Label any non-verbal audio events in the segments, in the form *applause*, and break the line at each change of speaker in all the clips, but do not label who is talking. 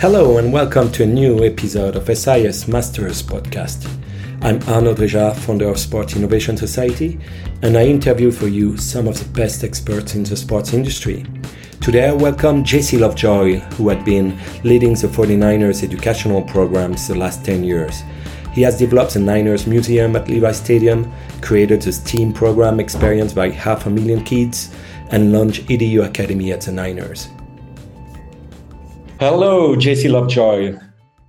Hello and welcome to a new episode of SIS Masters podcast. I'm Arnaud Dréjard, founder of Sport Innovation Society, and I interview for you some of the best experts in the sports industry. Today I welcome Jesse Lovejoy, who had been leading the 49ers educational programs the last 10 years. He has developed the Niners Museum at Levi Stadium, created the STEAM program experienced by half a million kids, and launched EDU Academy at the Niners. Hello, Jesse Lovejoy.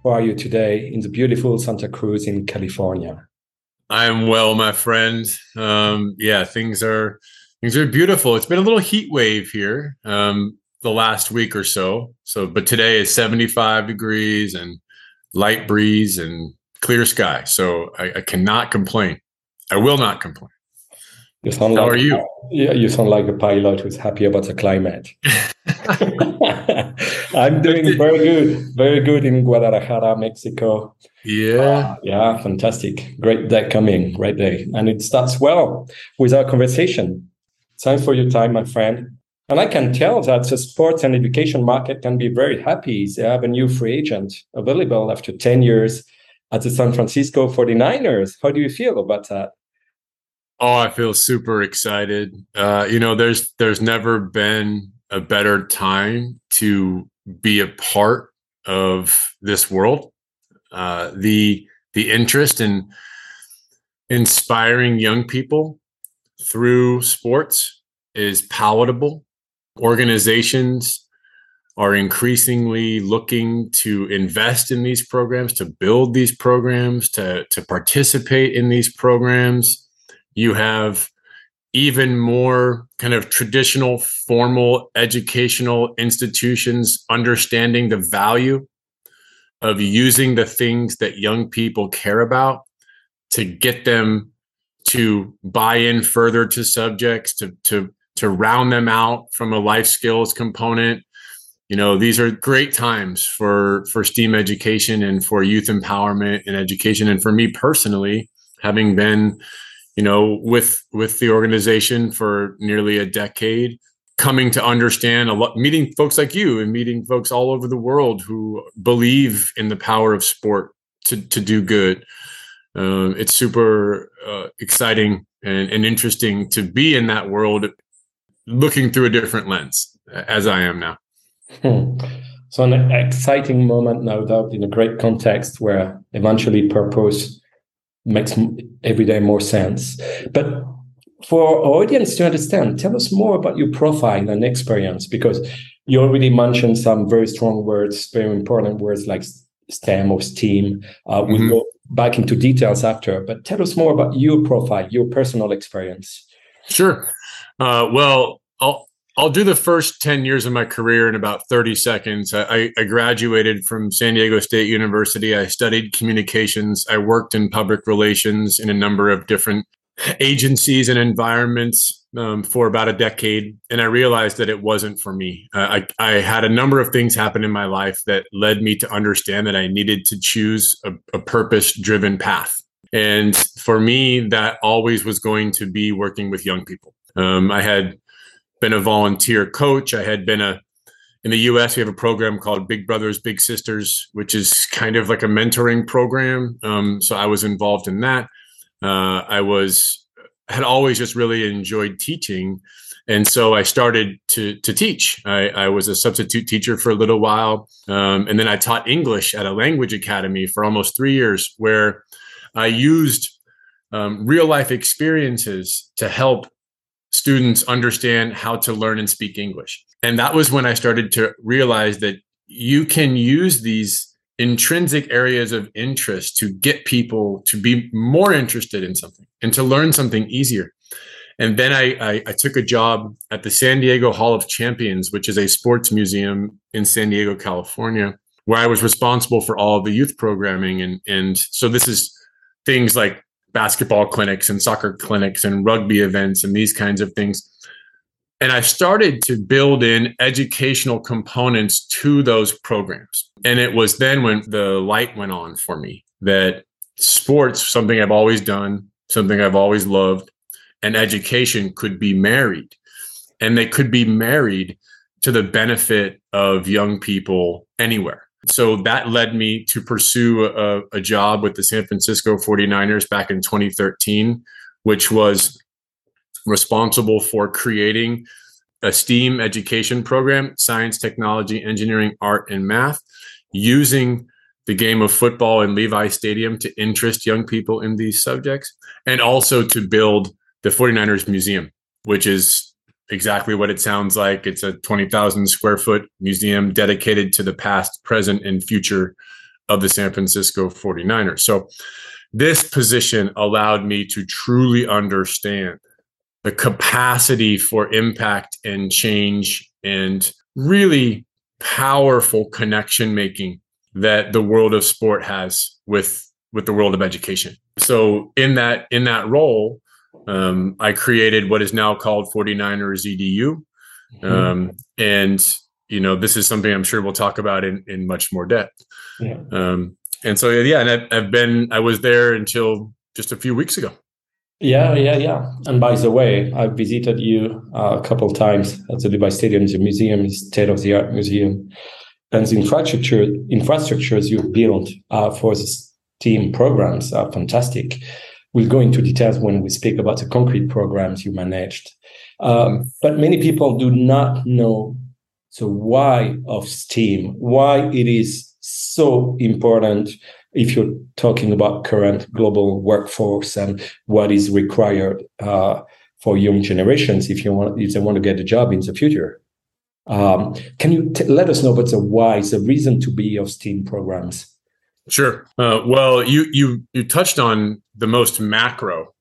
How are you today in the beautiful Santa Cruz in California?
I'm well, my friend. Um, yeah, things are things are beautiful. It's been a little heat wave here um, the last week or so. So, but today is 75 degrees and light breeze and clear sky. So I, I cannot complain. I will not complain.
You sound
How
like,
are you?
Yeah, you sound like a pilot who's happy about the climate. *laughs* I'm *laughs* doing very good, very good in Guadalajara, Mexico.
Yeah.
Uh, yeah, fantastic. Great day coming, great day. And it starts well with our conversation. Thanks for your time, my friend. And I can tell that the sports and education market can be very happy. They have a new free agent available after 10 years at the San Francisco 49ers. How do you feel about that?
Oh, I feel super excited. Uh, you know, there's there's never been a better time to be a part of this world. Uh, the the interest in inspiring young people through sports is palatable. Organizations are increasingly looking to invest in these programs, to build these programs, to, to participate in these programs. You have even more kind of traditional, formal educational institutions understanding the value of using the things that young people care about to get them to buy in further to subjects, to, to, to round them out from a life skills component. You know these are great times for for steam education and for youth empowerment and education. And for me personally having been you know with with the organization for nearly a decade coming to understand a lot meeting folks like you and meeting folks all over the world who believe in the power of sport to to do good um, it's super uh, exciting and, and interesting to be in that world looking through a different lens as i am now
Hmm. So an exciting moment, no doubt, in a great context where eventually purpose makes every day more sense. But for our audience to understand, tell us more about your profile and experience, because you already mentioned some very strong words, very important words like STEM or STEAM. Uh, we'll mm-hmm. go back into details after, but tell us more about your profile, your personal experience.
Sure. Uh, well, I'll, I'll do the first 10 years of my career in about 30 seconds. I, I, graduated from San Diego State University. I studied communications. I worked in public relations in a number of different agencies and environments um, for about a decade. And I realized that it wasn't for me. Uh, I, I, had a number of things happen in my life that led me to understand that I needed to choose a, a purpose driven path. And for me, that always was going to be working with young people. Um, I had been a volunteer coach. I had been a in the US, we have a program called Big Brothers Big Sisters, which is kind of like a mentoring program. Um, so I was involved in that. Uh, I was had always just really enjoyed teaching, and so I started to to teach. I, I was a substitute teacher for a little while, um, and then I taught English at a language academy for almost three years, where I used um, real life experiences to help students understand how to learn and speak English. And that was when I started to realize that you can use these intrinsic areas of interest to get people to be more interested in something and to learn something easier. And then I, I, I, took a job at the San Diego Hall of Champions, which is a sports museum in San Diego, California, where I was responsible for all of the youth programming. And, and so this is things like basketball clinics and soccer clinics and rugby events and these kinds of things. And I started to build in educational components to those programs. And it was then when the light went on for me that sports, something I've always done, something I've always loved, and education could be married. And they could be married to the benefit of young people anywhere. So that led me to pursue a, a job with the San Francisco 49ers back in 2013, which was responsible for creating a STEAM education program science, technology, engineering, art, and math using the game of football in Levi Stadium to interest young people in these subjects and also to build the 49ers Museum, which is exactly what it sounds like. It's a 20,000 square foot museum dedicated to the past, present, and future of the San Francisco 49ers. So, this position allowed me to truly understand the capacity for impact and change and really powerful connection making that the world of sport has with with the world of education. So in that in that role, um, I created what is now called 49ers EDU. Mm-hmm. Um, and, you know, this is something I'm sure we'll talk about in, in much more depth. Yeah. Um, and so, yeah, and I've, I've been, I was there until just a few weeks ago.
Yeah, yeah, yeah. And by the way, I visited you uh, a couple times at the Dubai Stadium. The museum is state of the art museum, and the infrastructure infrastructures you built uh, for the STEAM programs are fantastic. We'll go into details when we speak about the concrete programs you managed. Um, but many people do not know the why of STEAM, why it is so important if you're talking about current global workforce and what is required uh, for young generations if you want if they want to get a job in the future. Um, can you t- let us know about the why, the reason to be of STEAM programs?
Sure. Uh, well, you you you touched on the most macro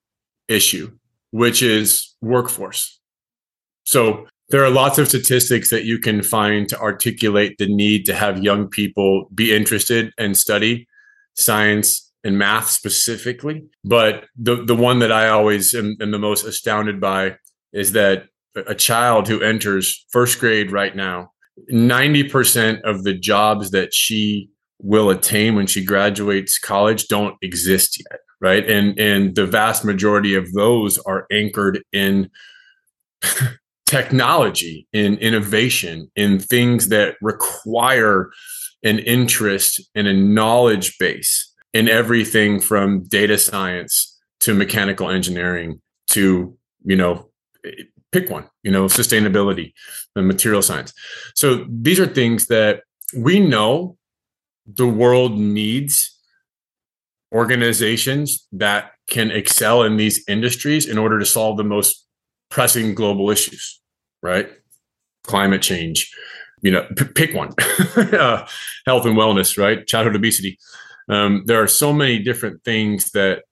issue, which is workforce. So there are lots of statistics that you can find to articulate the need to have young people be interested and study science and math specifically. But the the one that I always am, am the most astounded by is that a child who enters first grade right now, 90% of the jobs that she will attain when she graduates college don't exist yet right? And and the vast majority of those are anchored in *laughs* technology in innovation in things that require an interest and a knowledge base in everything from data science to mechanical engineering to you know pick one you know sustainability and material science. So these are things that we know the world needs organizations that can excel in these industries in order to solve the most pressing global issues, right? Climate change, you know, p- pick one, *laughs* uh, health and wellness, right? Childhood obesity. Um, there are so many different things that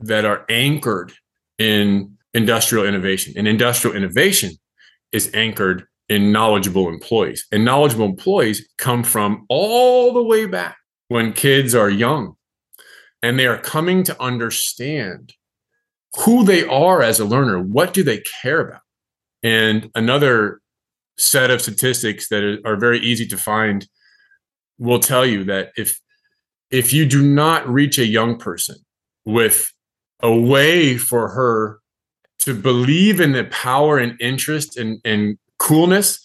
that are anchored in industrial innovation, and industrial innovation is anchored in knowledgeable employees. And knowledgeable employees come from all the way back when kids are young and they are coming to understand who they are as a learner. What do they care about? And another set of statistics that are very easy to find will tell you that if if you do not reach a young person with a way for her to believe in the power and interest and, and coolness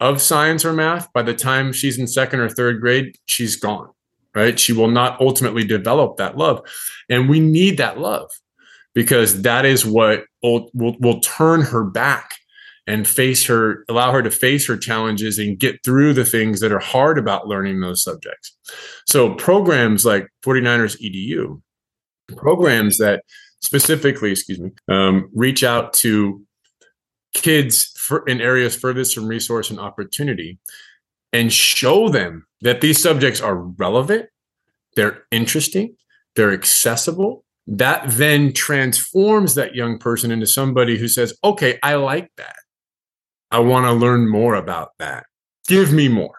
of science or math, by the time she's in second or third grade, she's gone, right? She will not ultimately develop that love. And we need that love because that is what will, will, will turn her back and face her, allow her to face her challenges and get through the things that are hard about learning those subjects. So programs like 49ers EDU, programs that specifically, excuse me, um, reach out to kids for, in areas furthest from resource and opportunity and show them that these subjects are relevant, they're interesting, they're accessible. That then transforms that young person into somebody who says, okay, I like that. I want to learn more about that. Give me more.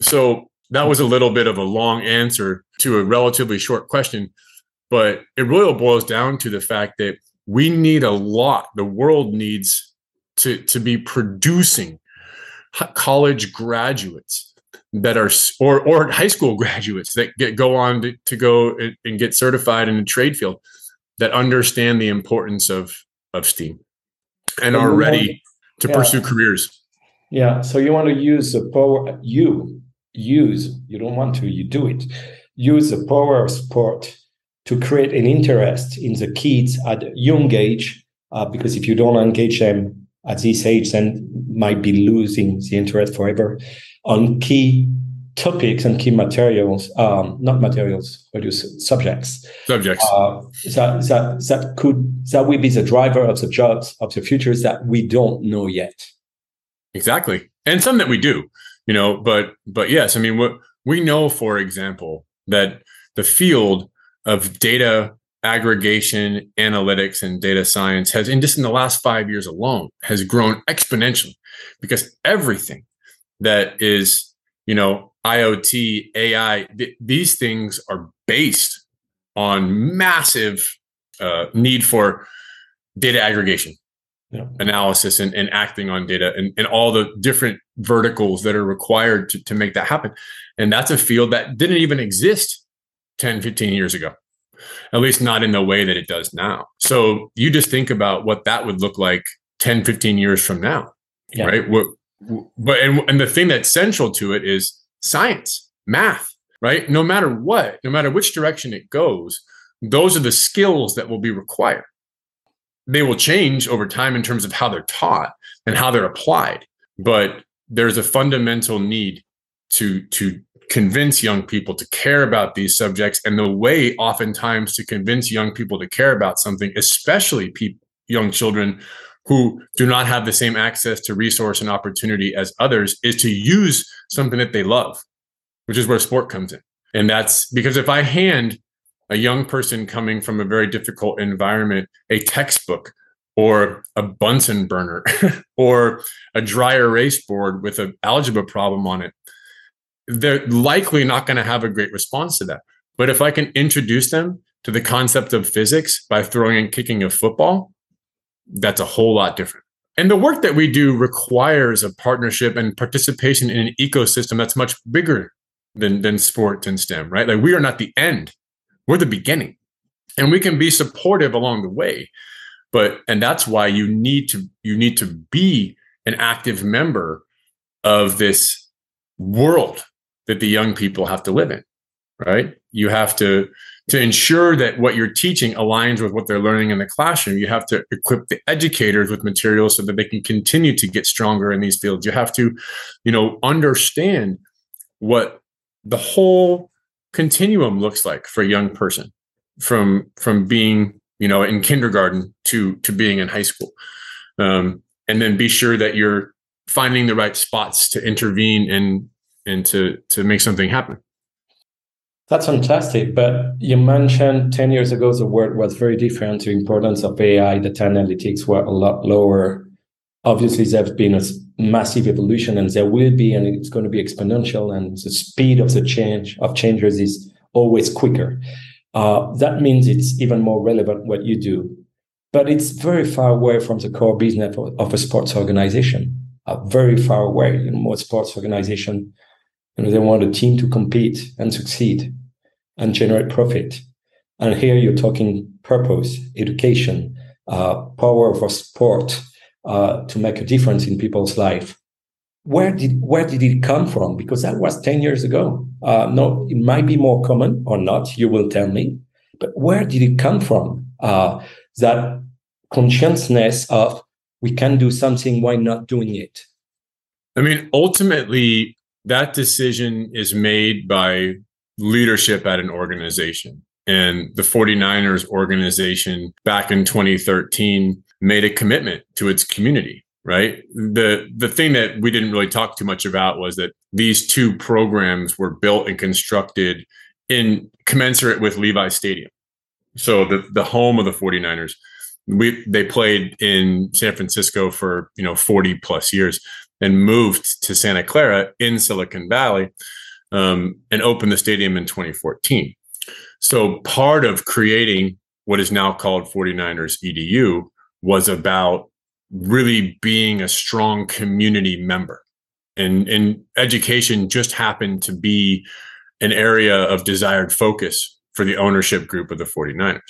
So that was a little bit of a long answer to a relatively short question, but it really boils down to the fact that we need a lot. The world needs to to be producing college graduates that are or or *laughs* high school graduates that get go on to, to go and get certified in a trade field that understand the importance of of STEAM and are ready to yeah. pursue careers.
Yeah. So you want to use the power you use, you don't want to, you do it. Use the power of sport to create an interest in the kids at a young age, uh, because if you don't engage them at this age, then might be losing the interest forever on key topics and key materials, um, not materials, but subjects.
Subjects. Uh,
that, that, that could, that will be the driver of the jobs of the futures that we don't know yet.
Exactly. And some that we do, you know, but, but yes, I mean, what we know, for example, that the field of data aggregation, analytics, and data science has, in just in the last five years alone, has grown exponentially because everything that is, you know, IoT, AI, th- these things are based on massive uh, need for data aggregation, yeah. analysis, and, and acting on data, and, and all the different verticals that are required to, to make that happen. And that's a field that didn't even exist 10, 15 years ago, at least not in the way that it does now. So you just think about what that would look like 10, 15 years from now, yeah. right? What, but and, and the thing that's central to it is science, math, right? No matter what, no matter which direction it goes, those are the skills that will be required. They will change over time in terms of how they're taught and how they're applied, but there's a fundamental need to to convince young people to care about these subjects and the way oftentimes to convince young people to care about something especially pe- young children who do not have the same access to resource and opportunity as others is to use something that they love, which is where sport comes in. And that's because if I hand a young person coming from a very difficult environment a textbook or a Bunsen burner *laughs* or a dry erase board with an algebra problem on it, they're likely not going to have a great response to that. But if I can introduce them to the concept of physics by throwing and kicking a football, that's a whole lot different. And the work that we do requires a partnership and participation in an ecosystem that's much bigger than, than sport and STEM, right? Like we are not the end, we're the beginning. And we can be supportive along the way. But and that's why you need to you need to be an active member of this world that the young people have to live in, right? You have to to ensure that what you're teaching aligns with what they're learning in the classroom you have to equip the educators with materials so that they can continue to get stronger in these fields. You have to you know understand what the whole continuum looks like for a young person from from being you know in kindergarten to to being in high school. Um, and then be sure that you're finding the right spots to intervene and and to to make something happen
that's fantastic. But you mentioned 10 years ago, the world was very different. The importance of AI, data analytics were a lot lower. Obviously, there's been a massive evolution and there will be, and it's going to be exponential. And the speed of the change of changes is always quicker. Uh, that means it's even more relevant what you do. But it's very far away from the core business of a sports organization. Uh, very far away. You know, most sports organization you know, they want a team to compete and succeed and generate profit. And here you're talking purpose, education, uh, power for sport uh, to make a difference in people's life. Where did where did it come from? Because that was ten years ago. Uh, no, it might be more common or not. You will tell me. But where did it come from? Uh, that consciousness of we can do something. Why not doing it?
I mean, ultimately, that decision is made by leadership at an organization. And the 49ers organization back in 2013 made a commitment to its community, right? The the thing that we didn't really talk too much about was that these two programs were built and constructed in commensurate with Levi Stadium. So the the home of the 49ers. We they played in San Francisco for, you know, 40 plus years and moved to Santa Clara in Silicon Valley um, and opened the stadium in 2014. So part of creating what is now called 49ers EDU was about really being a strong community member. And, and education just happened to be an area of desired focus for the ownership group of the 49ers.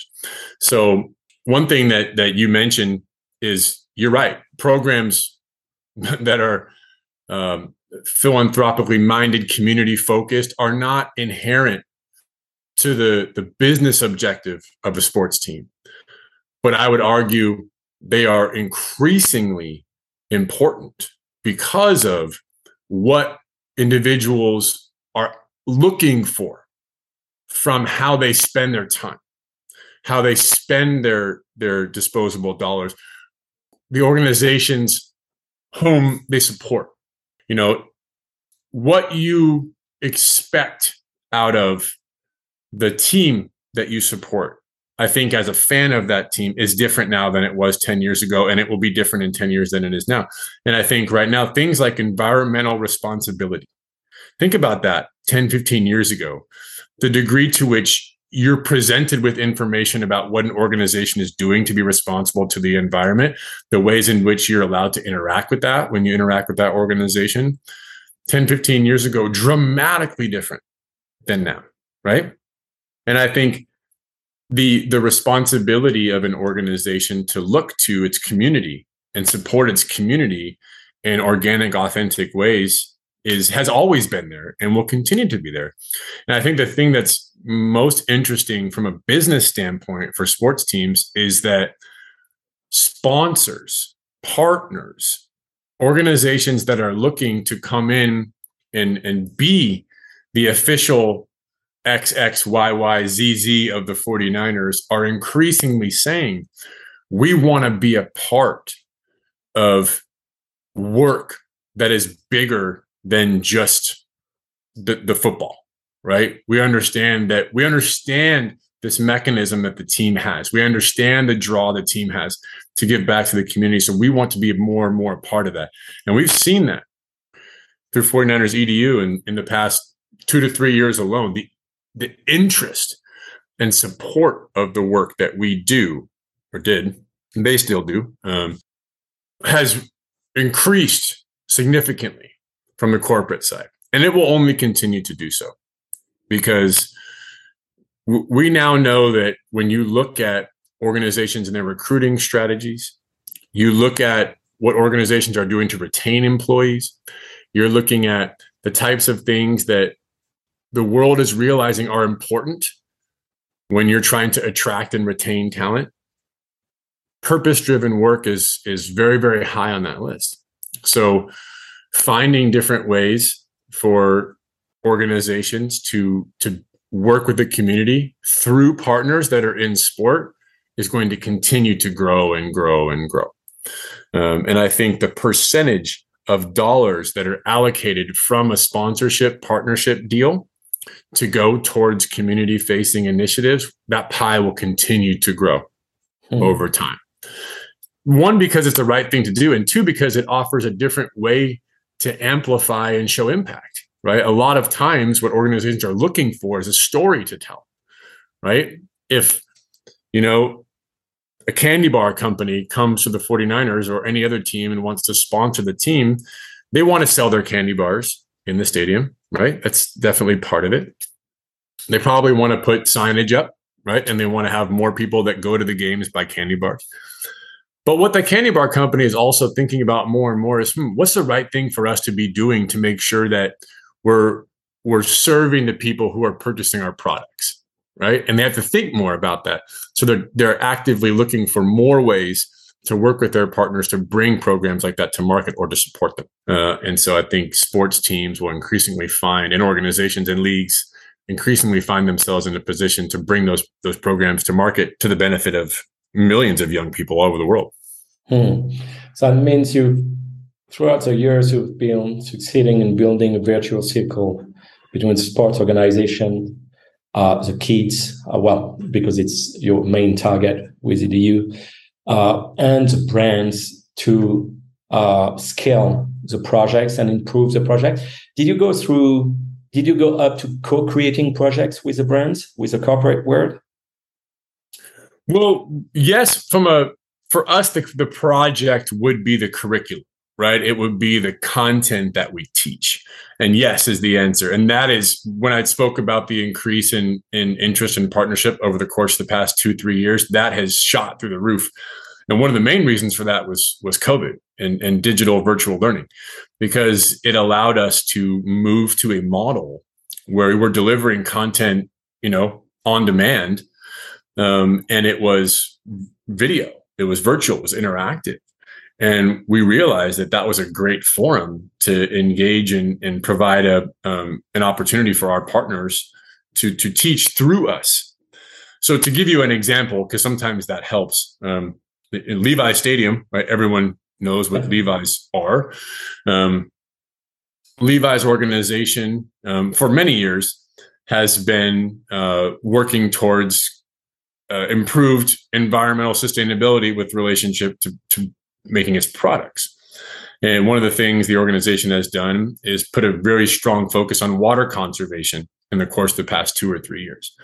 So one thing that that you mentioned is you're right. Programs *laughs* that are um, philanthropically minded, community focused are not inherent to the, the business objective of a sports team. But I would argue they are increasingly important because of what individuals are looking for from how they spend their time, how they spend their their disposable dollars, the organizations whom they support. You know, what you expect out of the team that you support. I think as a fan of that team is different now than it was 10 years ago, and it will be different in 10 years than it is now. And I think right now, things like environmental responsibility, think about that 10, 15 years ago, the degree to which you're presented with information about what an organization is doing to be responsible to the environment, the ways in which you're allowed to interact with that when you interact with that organization 10, 15 years ago, dramatically different than now, right? And I think the the responsibility of an organization to look to its community and support its community in organic, authentic ways is has always been there and will continue to be there. And I think the thing that's most interesting from a business standpoint for sports teams is that sponsors, partners, organizations that are looking to come in and and be the official XXYYZZ of the 49ers are increasingly saying we want to be a part of work that is bigger than just the, the football, right? We understand that we understand this mechanism that the team has. We understand the draw the team has to give back to the community. So we want to be more and more a part of that. And we've seen that through 49ers EDU in, in the past two to three years alone. The the interest and support of the work that we do or did, and they still do, um, has increased significantly from the corporate side. And it will only continue to do so because we now know that when you look at organizations and their recruiting strategies, you look at what organizations are doing to retain employees, you're looking at the types of things that the world is realizing are important when you're trying to attract and retain talent. Purpose driven work is is very very high on that list. So finding different ways for organizations to to work with the community through partners that are in sport is going to continue to grow and grow and grow um, and i think the percentage of dollars that are allocated from a sponsorship partnership deal to go towards community facing initiatives, that pie will continue to grow hmm. over time. One, because it's the right thing to do, and two, because it offers a different way to amplify and show impact, right? A lot of times, what organizations are looking for is a story to tell, right? If, you know, a candy bar company comes to the 49ers or any other team and wants to sponsor the team, they want to sell their candy bars in the stadium right? That's definitely part of it. They probably want to put signage up, right? And they want to have more people that go to the games buy candy bars. But what the candy bar company is also thinking about more and more is hmm, what's the right thing for us to be doing to make sure that we're we're serving the people who are purchasing our products, right? And they have to think more about that. So they're they're actively looking for more ways to work with their partners to bring programs like that to market or to support them. Uh, and so I think sports teams will increasingly find, and organizations and leagues increasingly find themselves in a position to bring those those programs to market to the benefit of millions of young people all over the world.
Hmm. So that means you, throughout the years, you've been succeeding in building a virtual circle between sports organization, uh, the kids, uh, well, because it's your main target with EDU, uh, and the brands to uh, scale the projects and improve the project. Did you go through? Did you go up to co-creating projects with the brands with the corporate world?
Well, yes. From a for us, the the project would be the curriculum, right? It would be the content that we teach, and yes is the answer. And that is when I spoke about the increase in in interest and partnership over the course of the past two three years. That has shot through the roof And one of the main reasons for that was was COVID and, and digital virtual learning, because it allowed us to move to a model where we were delivering content, you know, on demand. Um, and it was video, it was virtual, it was interactive. And we realized that that was a great forum to engage and, and provide a, um, an opportunity for our partners to, to teach through us. So to give you an example, because sometimes that helps, um, in Levi Stadium, right? Everyone knows what Levi's are. Um, Levi's organization um, for many years has been uh, working towards uh, improved environmental sustainability with relationship to, to making its products. And one of the things the organization has done is put a very strong focus on water conservation in the course of the past two or three years.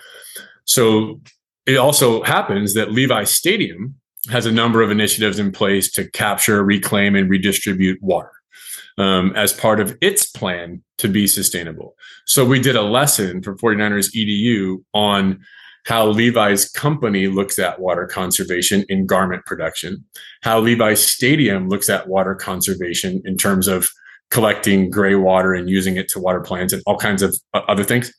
So it also happens that Levi Stadium has a number of initiatives in place to capture, reclaim, and redistribute water um, as part of its plan to be sustainable. So we did a lesson for 49ers EDU on how Levi's company looks at water conservation in garment production, how Levi's stadium looks at water conservation in terms of collecting gray water and using it to water plants and all kinds of other things.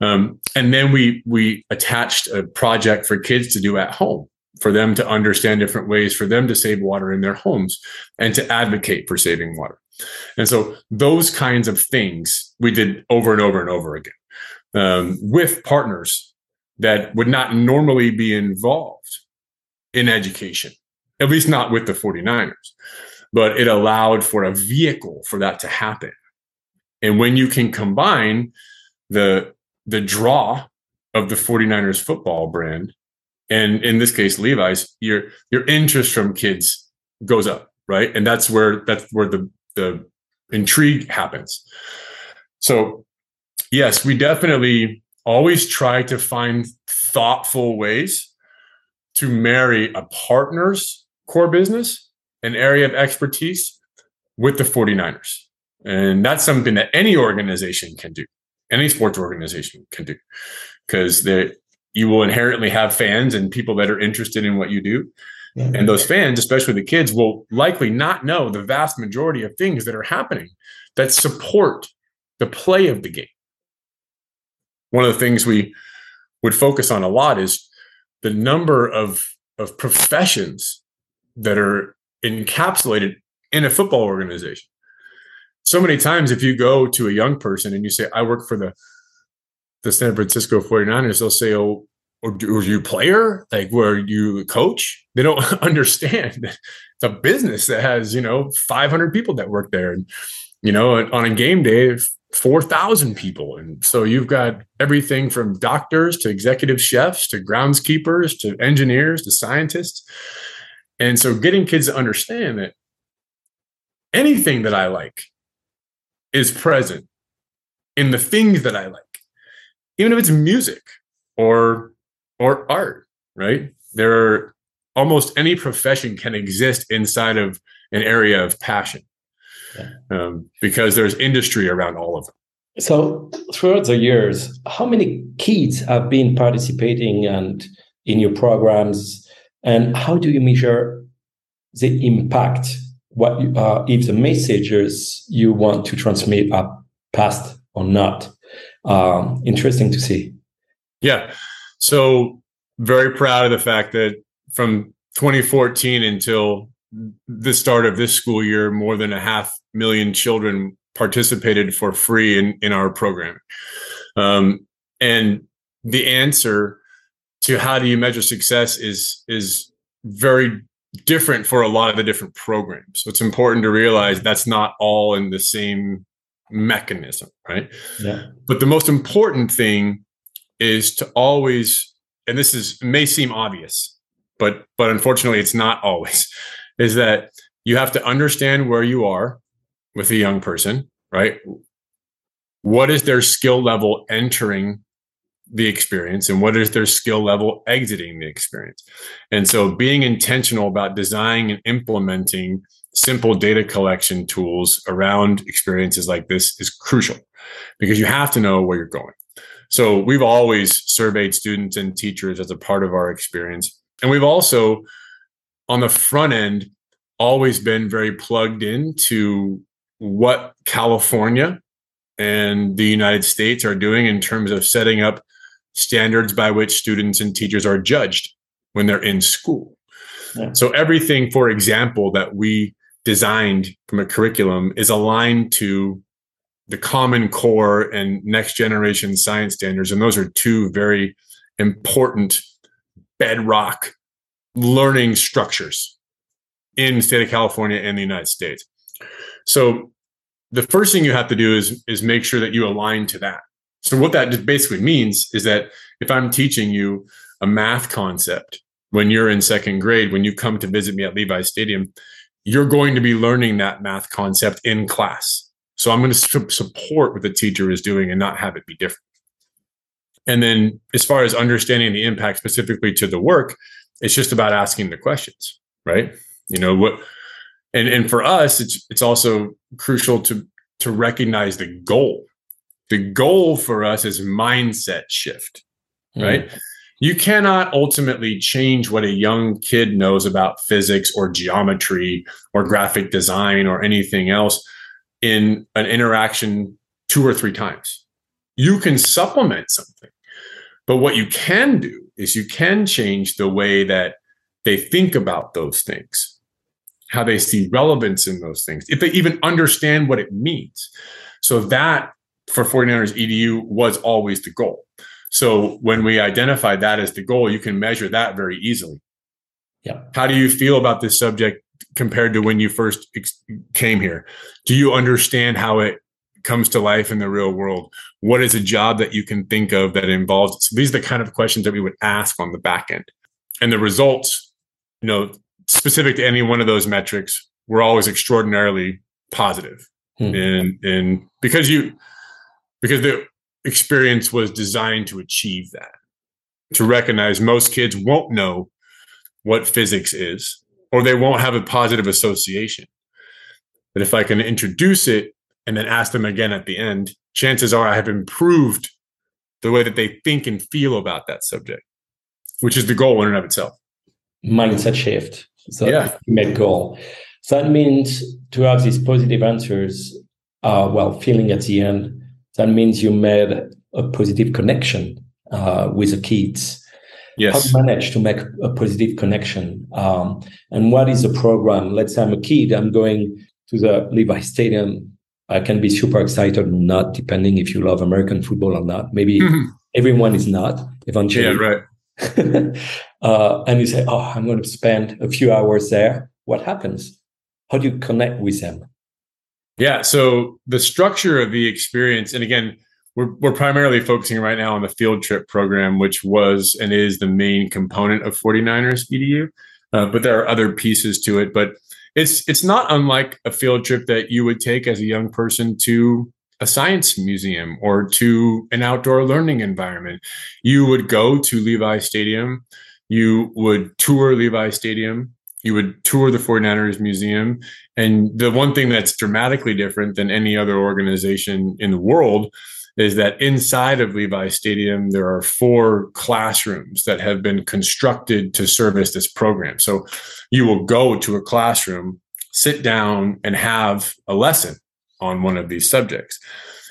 Um, and then we we attached a project for kids to do at home for them to understand different ways for them to save water in their homes and to advocate for saving water. And so those kinds of things we did over and over and over again um, with partners that would not normally be involved in education, at least not with the 49ers. But it allowed for a vehicle for that to happen. And when you can combine the the draw of the 49ers football brand and in this case Levi's your your interest from kids goes up right and that's where that's where the the intrigue happens so yes we definitely always try to find thoughtful ways to marry a partner's core business an area of expertise with the 49ers. And that's something that any organization can do any sports organization can do because you will inherently have fans and people that are interested in what you do. Mm-hmm. and those fans especially the kids will likely not know the vast majority of things that are happening that support the play of the game one of the things we would focus on a lot is the number of of professions that are encapsulated in a football organization. So many times if you go to a young person and you say i work for the the san francisco 49ers they'll say oh or, or you a player? Like were you a coach? They don't *laughs* understand it's a business that has you know 500 people that work there. And you know on a game day 4,000 people. And so you've got everything from doctors to executive chefs to groundskeepers to engineers to scientists. And so getting kids to understand that anything that I like is present in the things that I like, even if it's music or or art, right? There are almost any profession can exist inside of an area of passion. Um, because there's industry around all of them.
So throughout the years, how many kids have been participating and in your programs, and how do you measure the impact? What you, uh, if the messages you want to transmit are passed or not? Um, interesting to see.
Yeah. So very proud of the fact that from 2014 until the start of this school year, more than a half million children participated for free in, in our program. Um, and the answer to how do you measure success is is very different for a lot of the different programs. So it's important to realize that's not all in the same mechanism, right? Yeah. But the most important thing is to always, and this is may seem obvious, but but unfortunately it's not always, *laughs* is that you have to understand where you are with a young person, right? What is their skill level entering the experience and what is their skill level exiting the experience? And so being intentional about designing and implementing simple data collection tools around experiences like this is crucial because you have to know where you're going. So we've always surveyed students and teachers as a part of our experience. And we've also on the front end always been very plugged into what California and the United States are doing in terms of setting up standards by which students and teachers are judged when they're in school. Yeah. So everything, for example, that we designed from a curriculum is aligned to the common core and next generation science standards and those are two very important bedrock learning structures in the state of california and the united states so the first thing you have to do is is make sure that you align to that so what that basically means is that if i'm teaching you a math concept when you're in second grade when you come to visit me at levi stadium you're going to be learning that math concept in class so I'm going to support what the teacher is doing and not have it be different. And then as far as understanding the impact specifically to the work, it's just about asking the questions, right? You know what and and for us it's it's also crucial to to recognize the goal. The goal for us is mindset shift, mm. right? You cannot ultimately change what a young kid knows about physics or geometry or graphic design or anything else in an interaction two or three times. You can supplement something. But what you can do is you can change the way that they think about those things, how they see relevance in those things, if they even understand what it means. So that for 49ers EDU was always the goal. So when we identified that as the goal, you can measure that very easily.
Yeah.
How do you feel about this subject compared to when you first ex- came here? Do you understand how it comes to life in the real world? What is a job that you can think of that involves? So these are the kind of questions that we would ask on the back end. And the results, you know, specific to any one of those metrics, were always extraordinarily positive. Hmm. And and because you because the experience was designed to achieve that, to recognize most kids won't know what physics is or they won't have a positive association. But if I can introduce it and then ask them again at the end, chances are I have improved the way that they think and feel about that subject, which is the goal in and of itself.
Mindset shift. So yeah. made goal. So that means to have these positive answers, uh, well, feeling at the end, that means you made a positive connection uh, with the kids
Yes.
How do you manage to make a positive connection? Um, and what is the program? Let's say I'm a kid, I'm going to the Levi Stadium. I can be super excited or not, depending if you love American football or not. Maybe mm-hmm. everyone is not eventually.
Yeah, right. *laughs*
uh, and you say, Oh, I'm going to spend a few hours there. What happens? How do you connect with them?
Yeah. So the structure of the experience, and again, we're, we're primarily focusing right now on the field trip program, which was and is the main component of 49ers EDU. Uh, but there are other pieces to it. But it's it's not unlike a field trip that you would take as a young person to a science museum or to an outdoor learning environment. You would go to Levi Stadium, you would tour Levi Stadium, you would tour the 49ers museum. And the one thing that's dramatically different than any other organization in the world is that inside of Levi Stadium, there are four classrooms that have been constructed to service this program. So you will go to a classroom, sit down, and have a lesson on one of these subjects.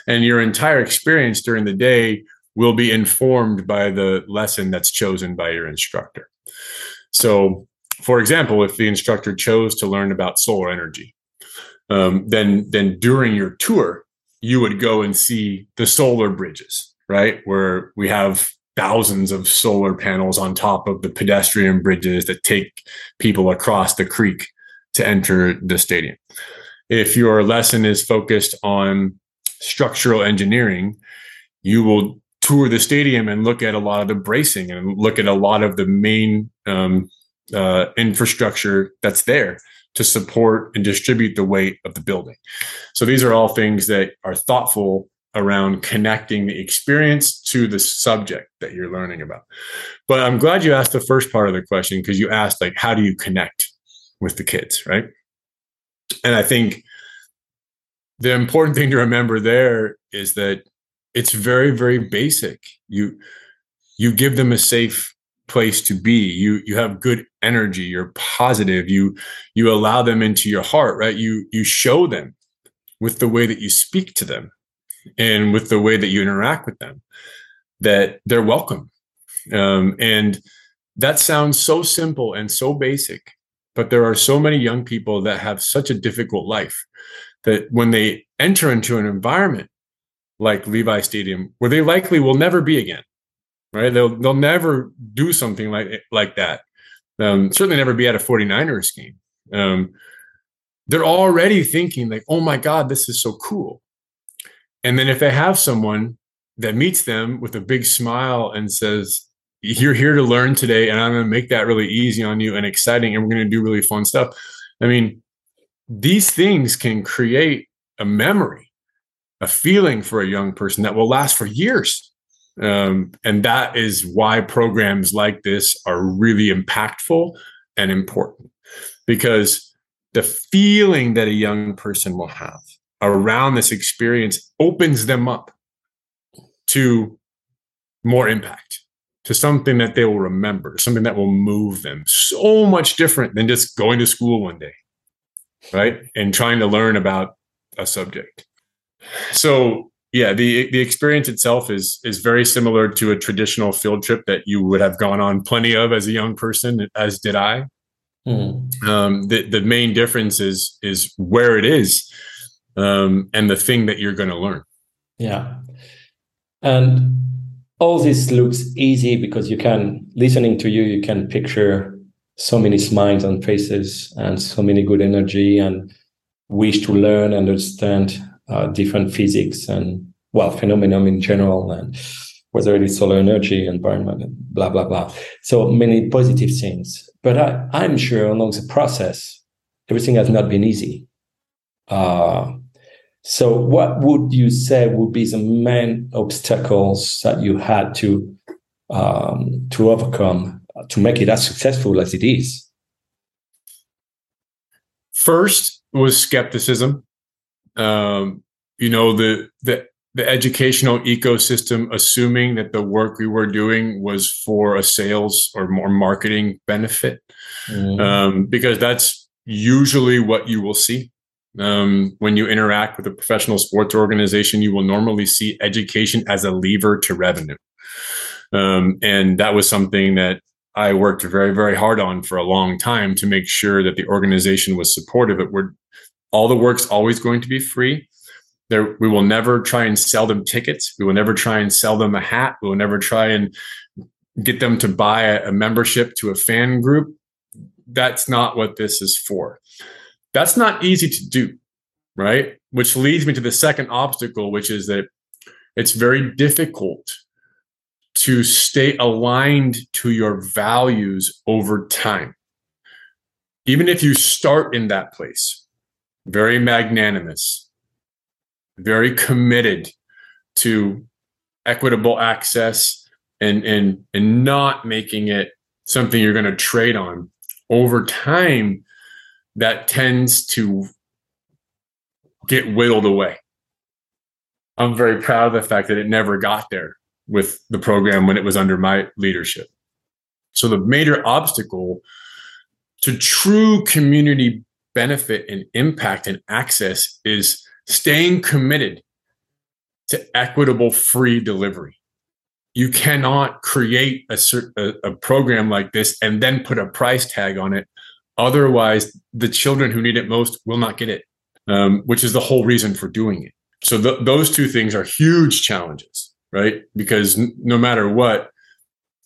And your entire experience during the day will be informed by the lesson that's chosen by your instructor. So, for example, if the instructor chose to learn about solar energy, um, then then during your tour, you would go and see the solar bridges, right? Where we have thousands of solar panels on top of the pedestrian bridges that take people across the creek to enter the stadium. If your lesson is focused on structural engineering, you will tour the stadium and look at a lot of the bracing and look at a lot of the main um, uh, infrastructure that's there to support and distribute the weight of the building. So these are all things that are thoughtful around connecting the experience to the subject that you're learning about. But I'm glad you asked the first part of the question because you asked like how do you connect with the kids, right? And I think the important thing to remember there is that it's very very basic. You you give them a safe place to be. You you have good energy you're positive you you allow them into your heart right you you show them with the way that you speak to them and with the way that you interact with them that they're welcome um, and that sounds so simple and so basic but there are so many young people that have such a difficult life that when they enter into an environment like levi stadium where they likely will never be again right? They'll they'll never do something like like that. Um, certainly never be at a 49ers game. Um, they're already thinking like oh my god this is so cool. And then if they have someone that meets them with a big smile and says you're here to learn today and i'm going to make that really easy on you and exciting and we're going to do really fun stuff i mean these things can create a memory a feeling for a young person that will last for years um, and that is why programs like this are really impactful and important because the feeling that a young person will have around this experience opens them up to more impact, to something that they will remember, something that will move them so much different than just going to school one day, right? And trying to learn about a subject. So yeah, the the experience itself is is very similar to a traditional field trip that you would have gone on plenty of as a young person, as did I. Mm. Um, the the main difference is is where it is, um, and the thing that you're going to learn.
Yeah, and all this looks easy because you can listening to you, you can picture so many smiles and faces and so many good energy and wish to learn, understand uh, different physics and well phenomenon in general and whether it is solar energy environment blah blah blah. So many positive things. But I, i'm sure along the process everything has not been easy. Uh, so what would you say would be the main obstacles that you had to um, to overcome to make it as successful as it is?
First was skepticism um, you know the the the educational ecosystem assuming that the work we were doing was for a sales or more marketing benefit mm. um, because that's usually what you will see um, when you interact with a professional sports organization you will normally see education as a lever to revenue um, and that was something that i worked very very hard on for a long time to make sure that the organization was supportive it were all the work's always going to be free. There we will never try and sell them tickets. We will never try and sell them a hat. We will never try and get them to buy a, a membership to a fan group. That's not what this is for. That's not easy to do right? Which leads me to the second obstacle which is that it's very difficult to stay aligned to your values over time. Even if you start in that place very magnanimous, very committed to equitable access and and and not making it something you're going to trade on. Over time that tends to get whittled away. I'm very proud of the fact that it never got there with the program when it was under my leadership. So the major obstacle to true community benefit and impact and access is staying committed to equitable free delivery. You cannot create a, a, program like this and then put a price tag on it. Otherwise, the children who need it most will not get it, um, which is the whole reason for doing it. So th- those two things are huge challenges, right? Because n- no matter what,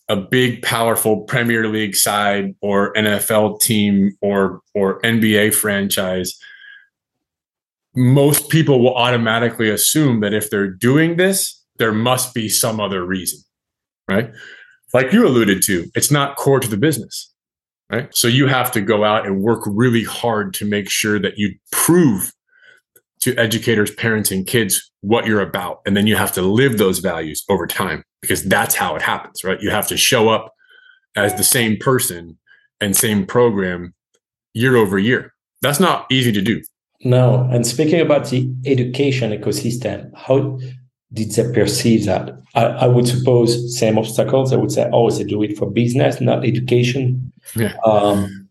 a big, powerful Premier League side or NFL team or or NBA franchise, most people will automatically assume that if they're doing this, there must be some other reason, right? Like you alluded to, it's not core to the business, right? So you have to go out and work really hard to make sure that you prove to educators, parents, and kids what you're about. And then you have to live those values over time because that's how it happens, right? You have to show up as the same person and same program year over year. That's not easy to do.
No. And speaking about the education ecosystem, how did they perceive that? I, I would suppose same obstacles. I would say, oh, they do it for business, not education.
Yeah. Um,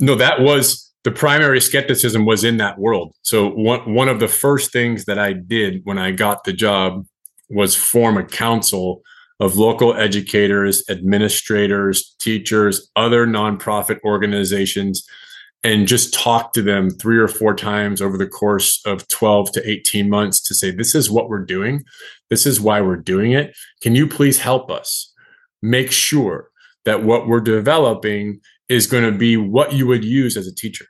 no, that was the primary skepticism was in that world. So one one of the first things that I did when I got the job was form a council of local educators, administrators, teachers, other nonprofit organizations, and just talk to them three or four times over the course of 12 to 18 months to say, this is what we're doing. This is why we're doing it. Can you please help us make sure that what we're developing is going to be what you would use as a teacher,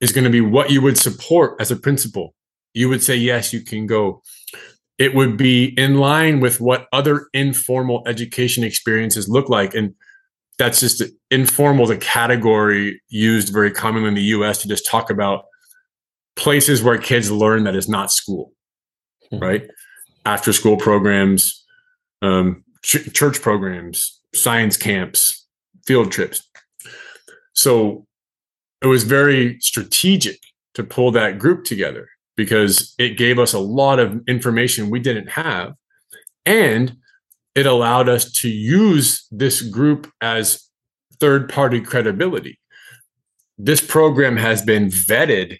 is going to be what you would support as a principal? You would say, yes, you can go it would be in line with what other informal education experiences look like. And that's just informal, the category used very commonly in the US to just talk about places where kids learn that is not school, mm-hmm. right? After school programs, um, ch- church programs, science camps, field trips. So it was very strategic to pull that group together because it gave us a lot of information we didn't have. And it allowed us to use this group as third party credibility. This program has been vetted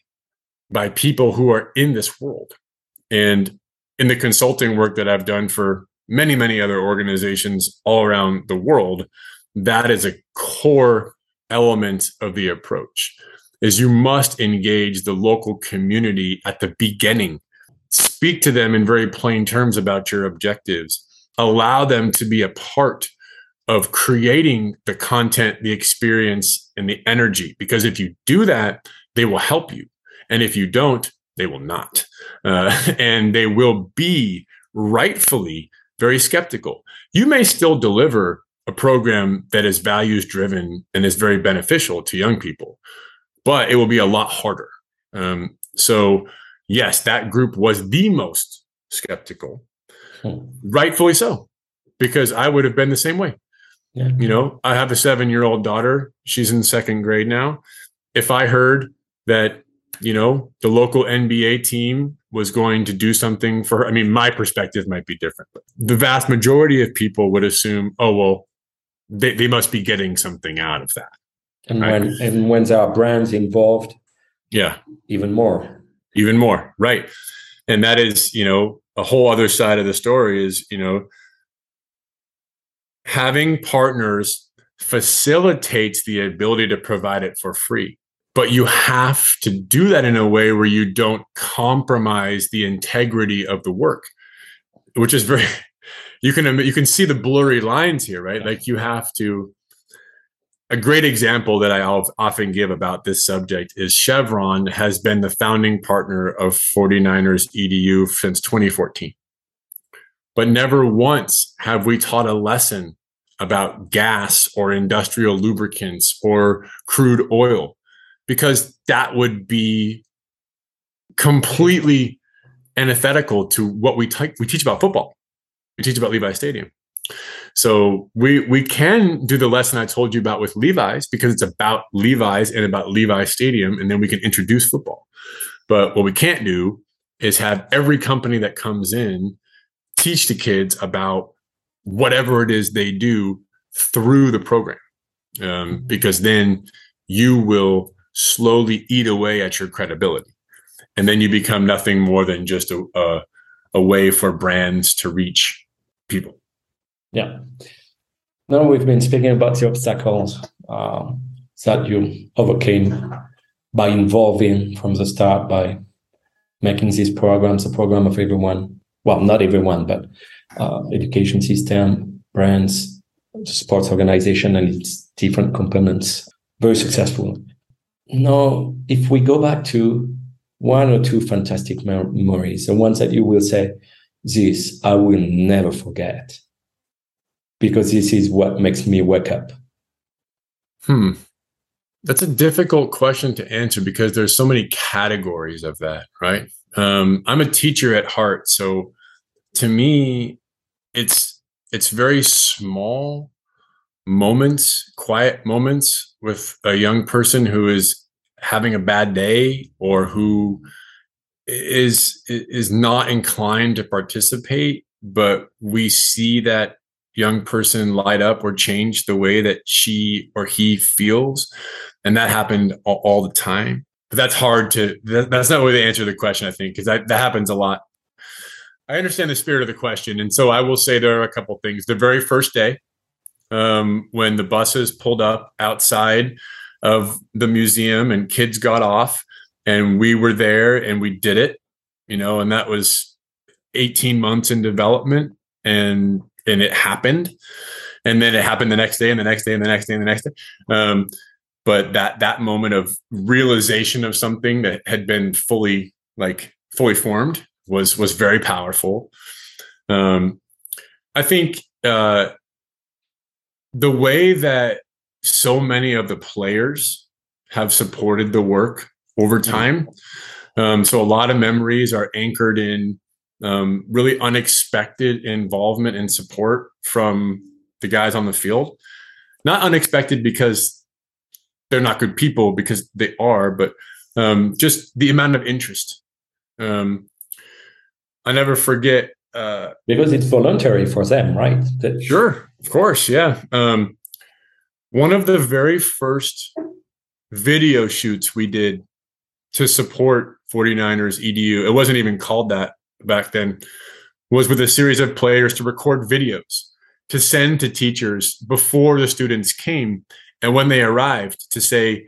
by people who are in this world. And in the consulting work that I've done for many, many other organizations all around the world, that is a core element of the approach is you must engage the local community at the beginning. Speak to them in very plain terms about your objectives. Allow them to be a part of creating the content, the experience, and the energy. Because if you do that, they will help you. And if you don't, they will not. Uh, *laughs* and they will be rightfully very skeptical. You may still deliver a program that is values driven and is very beneficial to young people but it will be a lot harder. Um, so, yes, that group was the most skeptical, hmm. rightfully so, because I would have been the same way. Yeah. You know, I have a seven year old daughter. She's in second grade now. If I heard that, you know, the local NBA team was going to do something for her, I mean, my perspective might be different, but the vast majority of people would assume, oh, well, they, they must be getting something out of that
and right. when and when there are brands involved?
Yeah.
Even more.
Even more right. And that is you know a whole other side of the story is you know having partners facilitates the ability to provide it for free. But you have to do that in a way where you don't compromise the integrity of the work which is very you can you can see the blurry lines here right like you have to a great example that I often give about this subject is Chevron has been the founding partner of 49ers EDU since 2014. But never once have we taught a lesson about gas or industrial lubricants or crude oil because that would be completely antithetical to what we, t- we teach about football. We teach about Levi Stadium. So we we can do the lesson I told you about with Levi's because it's about Levi's and about Levi Stadium, and then we can introduce football. But what we can't do is have every company that comes in teach the kids about whatever it is they do through the program, um, because then you will slowly eat away at your credibility, and then you become nothing more than just a, a, a way for brands to reach people.
Yeah. Now we've been speaking about the obstacles uh, that you overcame by involving from the start by making these programs a program of everyone. Well, not everyone, but uh, education system, brands, sports organization, and its different components. Very successful. Now, if we go back to one or two fantastic memories, the ones that you will say, "This I will never forget." because this is what makes me wake up?
Hmm. That's a difficult question to answer because there's so many categories of that, right? Um, I'm a teacher at heart, so to me, it's it's very small moments, quiet moments with a young person who is having a bad day or who is is not inclined to participate, but we see that young person light up or change the way that she or he feels. And that happened all, all the time. But that's hard to, that, that's not really the answer to the question, I think, because that, that happens a lot. I understand the spirit of the question. And so I will say there are a couple things. The very first day, um, when the buses pulled up outside of the museum and kids got off and we were there and we did it, you know, and that was 18 months in development and and it happened. And then it happened the next day and the next day and the next day and the next day. Um, but that that moment of realization of something that had been fully like fully formed was was very powerful. Um, i think uh, the way that so many of the players have supported the work over time um, so a lot of memories are anchored in um, really unexpected involvement and support from the guys on the field. Not unexpected because they're not good people, because they are, but um, just the amount of interest. Um, I never forget. Uh,
because it's voluntary for them, right?
That- sure, of course, yeah. Um, one of the very first video shoots we did to support 49ers EDU, it wasn't even called that back then was with a series of players to record videos to send to teachers before the students came and when they arrived to say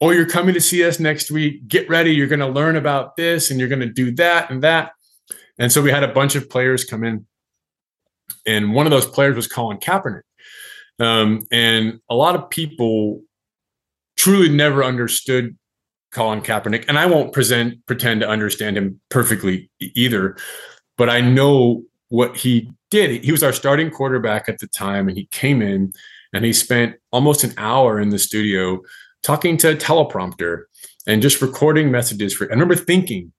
oh you're coming to see us next week. Get ready. You're going to learn about this and you're going to do that and that. And so we had a bunch of players come in. And one of those players was colin kaepernick. Um, and a lot of people truly never understood Colin Kaepernick, and I won't present pretend to understand him perfectly either, but I know what he did. He was our starting quarterback at the time, and he came in and he spent almost an hour in the studio talking to a teleprompter and just recording messages for. I remember thinking,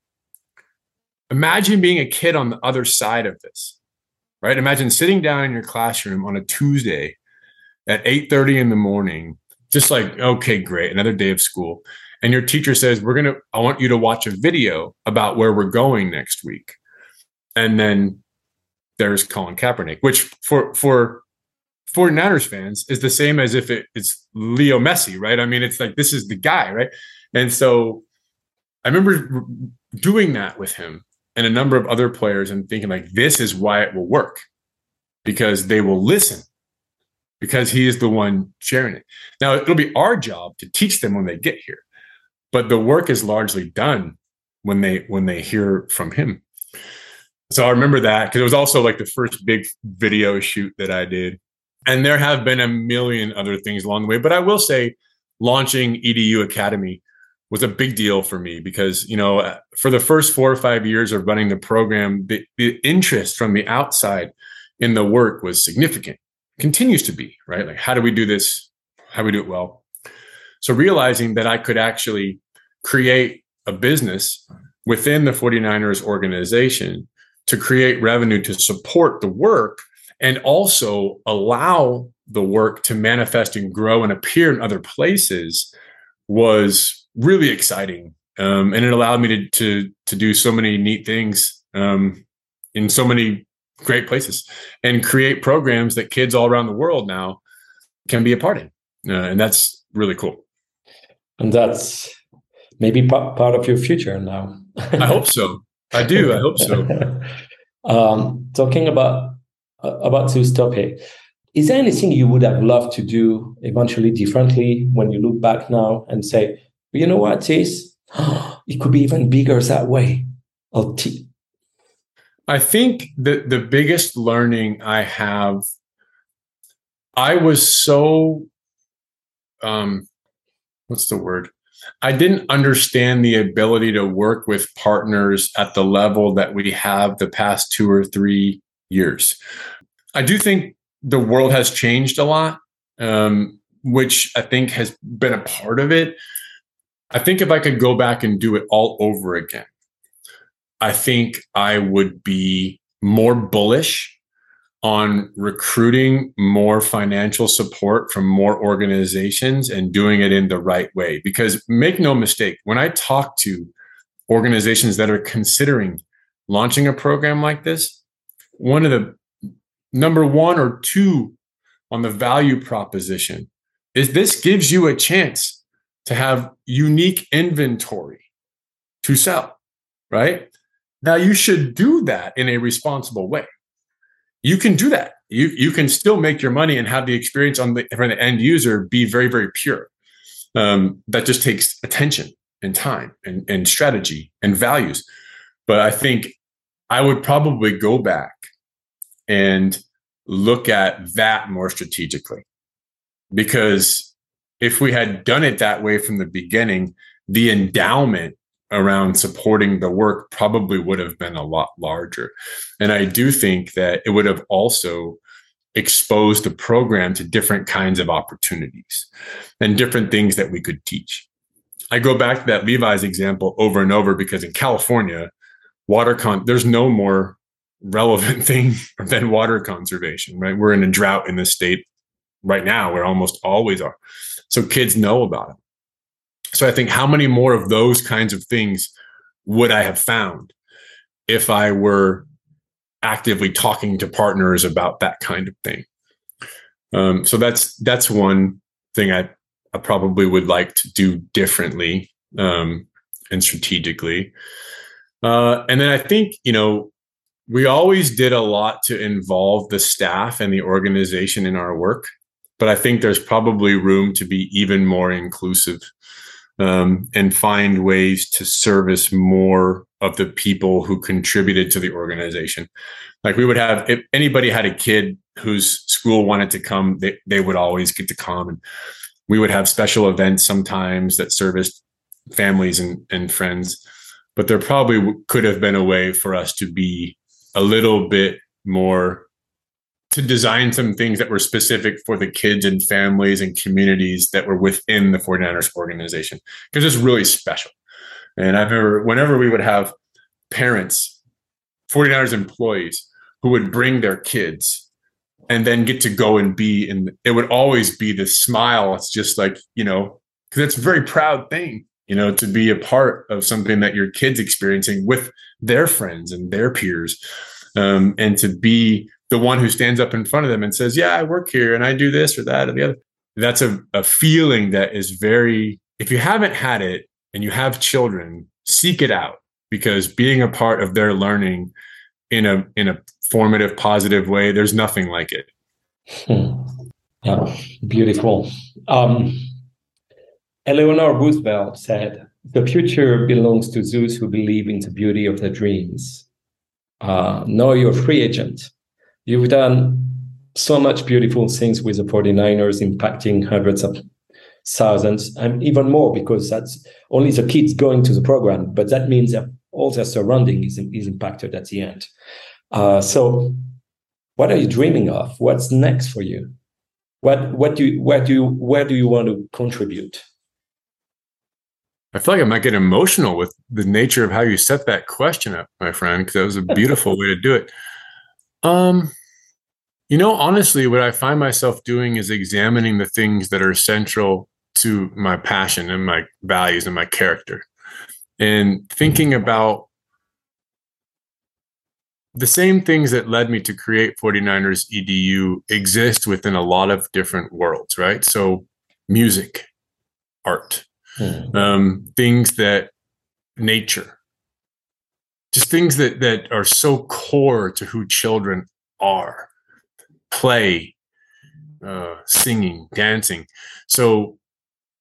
imagine being a kid on the other side of this, right? Imagine sitting down in your classroom on a Tuesday at 8:30 in the morning, just like, okay, great, another day of school and your teacher says, We're going to, I want you to watch a video about where we're going next week. And then there's Colin Kaepernick, which for, for 49ers fans is the same as if it, it's Leo Messi, right? I mean, it's like, this is the guy, right? And so I remember doing that with him and a number of other players and thinking, like, this is why it will work because they will listen because he is the one sharing it. Now, it'll be our job to teach them when they get here but the work is largely done when they when they hear from him. So i remember that because it was also like the first big video shoot that i did. And there have been a million other things along the way but i will say launching edu academy was a big deal for me because you know uh, for the first four or five years of running the program the, the interest from the outside in the work was significant. Continues to be right? Like how do we do this? How do we do it well? So realizing that I could actually create a business within the 49ers organization to create revenue to support the work and also allow the work to manifest and grow and appear in other places was really exciting. Um, and it allowed me to, to, to do so many neat things um, in so many great places and create programs that kids all around the world now can be a part in. Uh, and that's really cool
and that's maybe part of your future now.
I hope so. I do. I hope so. *laughs*
um, talking about uh, about this topic, is there anything you would have loved to do eventually differently when you look back now and say, you know what, this *gasps* it could be even bigger that way? Or t-
I think the the biggest learning I have, I was so um what's the word? I didn't understand the ability to work with partners at the level that we have the past two or three years. I do think the world has changed a lot, um, which I think has been a part of it. I think if I could go back and do it all over again, I think I would be more bullish on recruiting more financial support from more organizations and doing it in the right way. Because make no mistake, when I talk to organizations that are considering launching a program like this, one of the number one or two on the value proposition is this gives you a chance to have unique inventory to sell, right? Now you should do that in a responsible way. You can do that. You you can still make your money and have the experience on the the end user be very very pure. Um, that just takes attention and time and, and strategy and values. But I think I would probably go back and look at that more strategically. Because if we had done it that way from the beginning, the endowment around supporting the work probably would have been a lot larger. And I do think that it would have also exposed the program to different kinds of opportunities and different things that we could teach. I go back to that Levi's example over and over because in California, water con there's no more relevant *laughs* thing than water conservation, right? We're in a drought in this state right now. We're almost always are. So kids know about it. So I think how many more of those kinds of things would I have found if I were actively talking to partners about that kind of thing? Um, so that's that's one thing I, I probably would like to do differently um, and strategically. Uh, and then I think you know we always did a lot to involve the staff and the organization in our work, but I think there's probably room to be even more inclusive um, and find ways to service more of the people who contributed to the organization. Like we would have, if anybody had a kid whose school wanted to come, they, they would always get to come. And we would have special events sometimes that serviced families and, and friends. But there probably could have been a way for us to be a little bit more to design some things that were specific for the kids and families and communities that were within the 49ers organization because it's really special. And I remember whenever we would have parents, 49ers employees who would bring their kids and then get to go and be and it would always be this smile. It's just like, you know, because it's a very proud thing, you know, to be a part of something that your kids experiencing with their friends and their peers. Um, and to be the one who stands up in front of them and says, Yeah, I work here and I do this or that or the other. That's a, a feeling that is very, if you haven't had it and you have children, seek it out because being a part of their learning in a in a formative, positive way, there's nothing like it.
Hmm. Yeah, beautiful. Um, Eleanor Roosevelt said, The future belongs to those who believe in the beauty of their dreams. Uh, now you're a free agent You've done so much beautiful things with the 49ers, impacting hundreds of thousands and even more because that's only the kids going to the program, but that means that all their surrounding is, is impacted at the end. Uh, so, what are you dreaming of? What's next for you? What what do you where do you where do you want to contribute?
I feel like I might get emotional with the nature of how you set that question up, my friend, because that was a beautiful way to do it. Um, you know, honestly, what I find myself doing is examining the things that are central to my passion and my values and my character and thinking about the same things that led me to create 49ers edu exist within a lot of different worlds right so music art hmm. um, things that nature just things that that are so core to who children are play, uh, singing, dancing. So,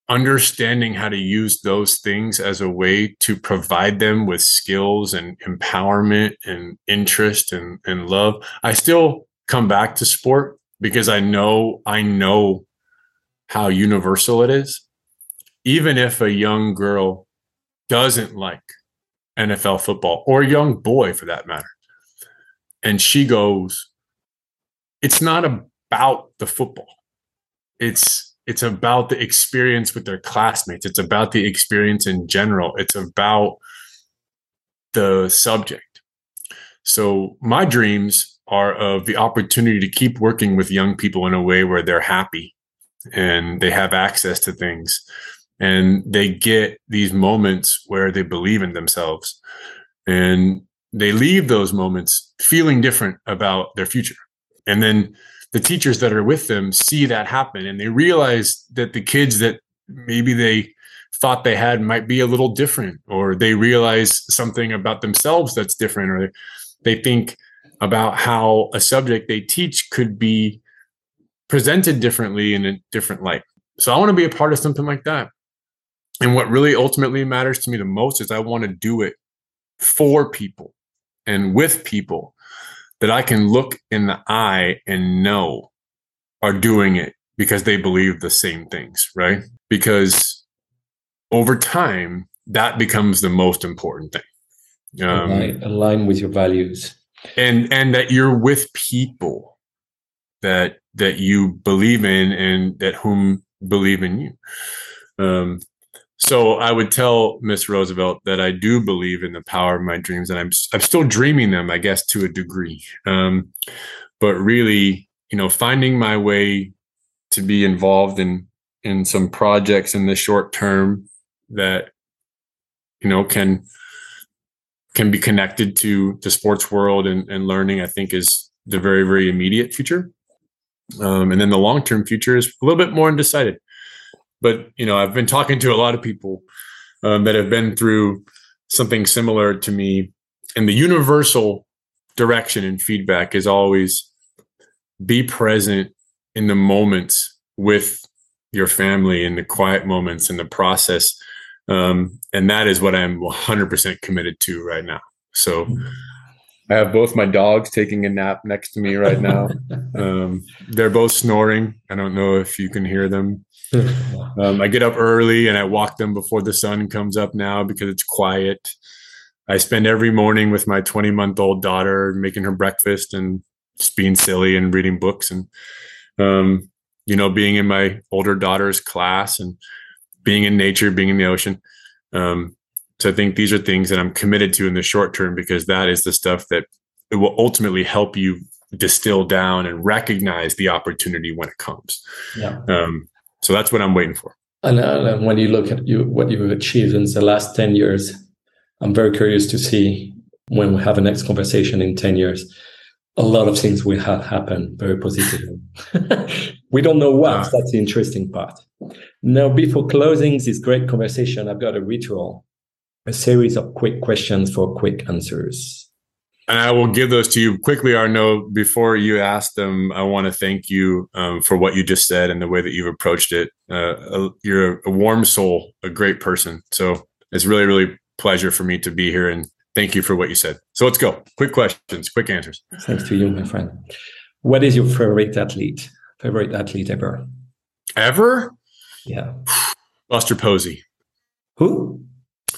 understanding how to use those things as a way to provide them with skills and empowerment and interest and, and love. I still come back to sport because I know I know how universal it is. Even if a young girl doesn't like NFL football or a young boy for that matter, and she goes it's not about the football. It's it's about the experience with their classmates. It's about the experience in general. It's about the subject. So my dreams are of the opportunity to keep working with young people in a way where they're happy and they have access to things and they get these moments where they believe in themselves. And they leave those moments feeling different about their future. And then the teachers that are with them see that happen and they realize that the kids that maybe they thought they had might be a little different or they realize something about themselves that's different or they think about how a subject they teach could be presented differently in a different light. So i want to be a part of something like that and what really ultimately matters to me the most is i want to do it for people and with people that I can look in the eye and know are doing it because they believe the same things, right? Because over time, that becomes the most important thing.
Um, align, align with your values,
and and that you're with people that that you believe in and that whom believe in you. Um, so I would tell Miss Roosevelt that I do believe in the power of my dreams, and I'm I'm still dreaming them, I guess, to a degree. Um, but really, you know, finding my way to be involved in in some projects in the short term that you know can can be connected to the sports world and, and learning, I think, is the very very immediate future. Um, and then the long term future is a little bit more undecided but you know i've been talking to a lot of people um, that have been through something similar to me and the universal direction and feedback is always be present in the moments with your family in the quiet moments in the process um, and that is what i'm 100% committed to right now so. I have both my dogs taking a nap next to me right now. *laughs* um, they're both snoring. I don't know if you can hear them. *laughs* Um, I get up early and I walk them before the sun comes up now because it's quiet. I spend every morning with my 20 month old daughter making her breakfast and just being silly and reading books and, um, you know, being in my older daughter's class and being in nature, being in the ocean. Um, so I think these are things that I'm committed to in the short term because that is the stuff that it will ultimately help you distill down and recognize the opportunity when it comes. Yeah. Um, so that's what I'm waiting for.
And, uh, when you look at you, what you've achieved in the last 10 years, I'm very curious to see when we have a next conversation in 10 years. A lot of things will have happened very positively. *laughs* we don't know what. Uh, that's the interesting part. Now, before closing this great conversation, I've got a ritual a series of quick questions for quick answers.
And I will give those to you quickly, Arnaud. Before you ask them, I want to thank you um, for what you just said and the way that you've approached it. Uh, you're a warm soul, a great person. So it's really, really pleasure for me to be here and thank you for what you said. So let's go. Quick questions, quick answers.
Thanks to you, my friend. What is your favorite athlete? Favorite athlete ever?
Ever?
Yeah.
Buster Posey.
Who?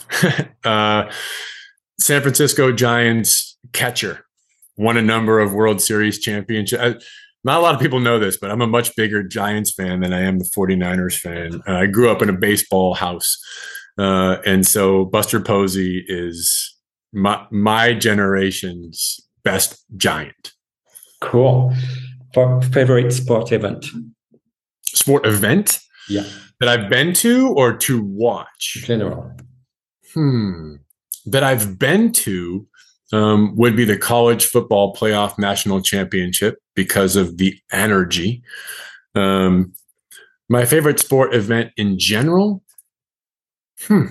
*laughs*
uh, San Francisco Giants catcher won a number of World Series championships. Not a lot of people know this, but I'm a much bigger Giants fan than I am the 49ers fan. Uh, I grew up in a baseball house. Uh, and so Buster Posey is my, my generation's best giant.
Cool. For favorite sport event?
Sport event?
Yeah.
That I've been to or to watch?
General
hmm, that I've been to um, would be the college football playoff national championship because of the energy. Um, my favorite sport event in general, hmm,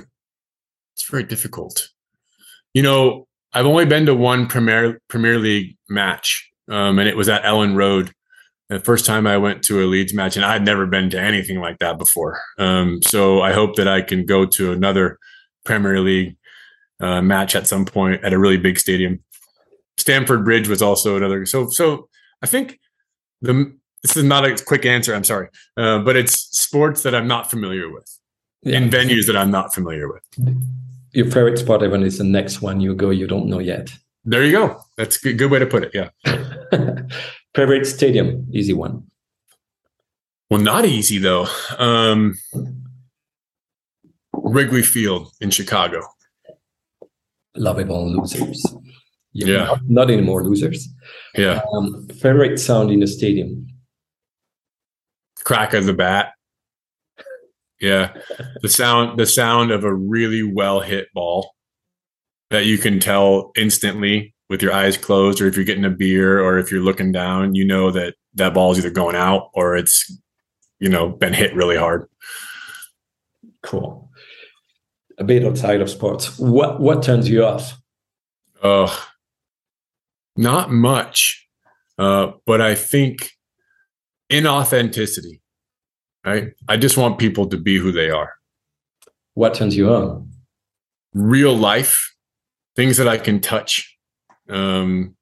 it's very difficult. You know, I've only been to one Premier Premier League match, um, and it was at Elland Road. The first time I went to a Leeds match, and I'd never been to anything like that before. Um, so I hope that I can go to another Premier League uh, match at some point at a really big stadium. Stamford Bridge was also another. So, so I think the this is not a quick answer. I'm sorry, uh, but it's sports that I'm not familiar with yeah. in venues that I'm not familiar with.
Your favorite sport event is the next one you go you don't know yet.
There you go. That's a good, good way to put it. Yeah. *laughs*
favorite stadium, easy one.
Well, not easy though. Um, Wrigley Field in Chicago.
Lovable losers.
Yeah. yeah.
Not, not, anymore losers.
Yeah.
Um, favorite sound in a stadium?
Crack of the bat. Yeah. the sound the sound of a really well hit ball that you can tell instantly with your eyes closed, or if you're getting a beer, or if you're looking down, you know that that ball is either going out or it's, you know, been hit really hard.
Cool. A bit outside of sports. What what turns you off?
Uh, not much, uh, but I think inauthenticity. Right. I just want people to be who they are.
What turns you on?
Real life, things that I can touch, um,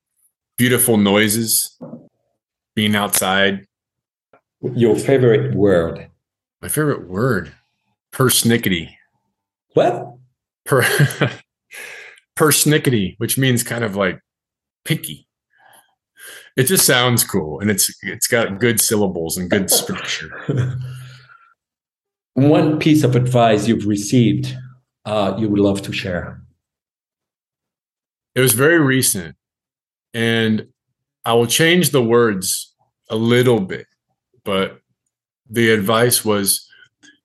beautiful noises, being outside.
Your favorite word?
My favorite word, persnickety.
What?
Per *laughs* persnickety, which means kind of like picky. It just sounds cool, and it's it's got good syllables and good structure. *laughs*
One piece of advice you've received, uh, you would love to share.
It was very recent, and I will change the words a little bit, but the advice was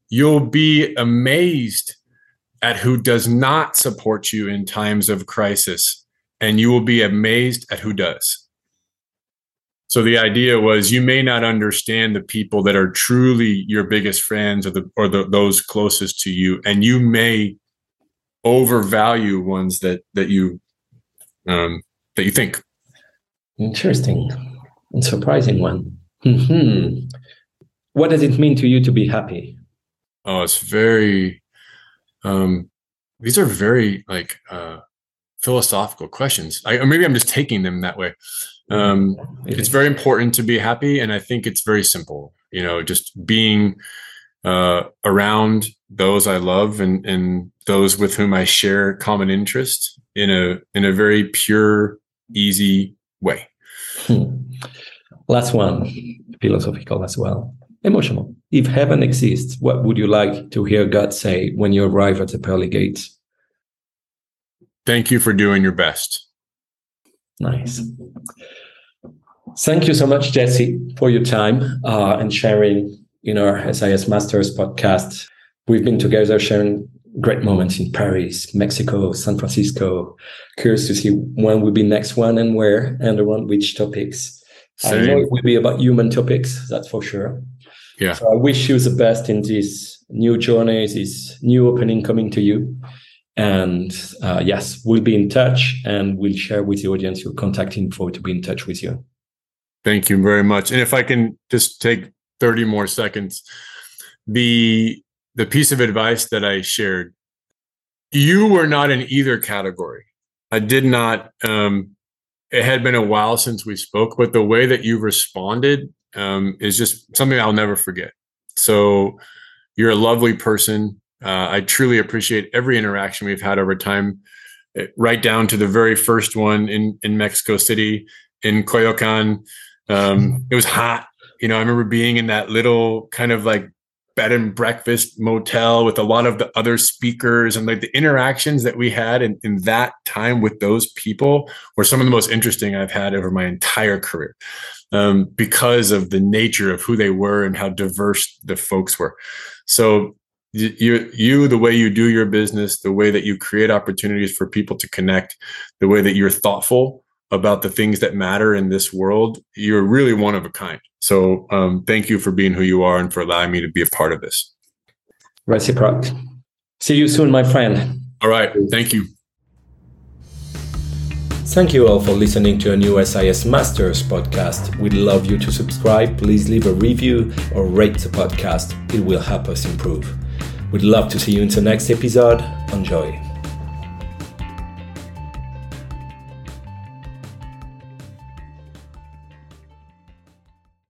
you'll be amazed at who does not support you in times of crisis, and you will be amazed at who does. So the idea was you may not understand the people that are truly your biggest friends or the or the, those closest to you, and you may overvalue ones that that you um, that you think.
Interesting and surprising one. Mm-hmm. What does it mean to you to be happy?
Oh, it's very um, these are very like uh, philosophical questions. I, or maybe I'm just taking them that way. Um, it's very important to be happy, and I think it's very simple. You know, just being uh, around those I love and and those with whom I share common interest in a in a very pure, easy way.
Hmm. Last one, philosophical as well emotional. If heaven exists, what would you like to hear God say when you arrive at the pearly gates?
Thank you for doing your best.
Nice. Thank you so much, Jesse, for your time uh, and sharing in our SIS Masters podcast. We've been together sharing great moments in Paris, Mexico, San Francisco. Curious to see when will be next one and where and around which topics. Same. I know it will be about human topics, that's for sure.
Yeah.
So I wish you the best in this new journey, this new opening coming to you. And uh, yes, we'll be in touch and we'll share with the audience your contact info to be in touch with you.
Thank you very much. And if I can just take 30 more seconds, the the piece of advice that I shared, you were not in either category. I did not um it had been a while since we spoke, but the way that you responded um, is just something I'll never forget. So you're a lovely person. Uh, I truly appreciate every interaction we've had over time, eh, right down to the very first one in in Mexico City in Coyoacan. Um, *laughs* it was hot. You know, I remember being in that little kind of like bed and breakfast motel with a lot of the other speakers and like the interactions that we had in, in that time with those people were some of the most interesting I've had over my entire career um, because of the nature of who they were and how diverse the folks were. So you you the way you do your business the way that you create opportunities for people to connect the way that you're thoughtful about the things that matter in this world you're really one of a kind so um, thank you for being who you are and for allowing me to be a part of this
reciproc see you soon my friend
all right thank you
Thank you all for listening to a new SIS Masters podcast. We'd love you to subscribe. Please leave a review or rate the podcast. It will help us improve. We'd love to see you in the next episode. Enjoy.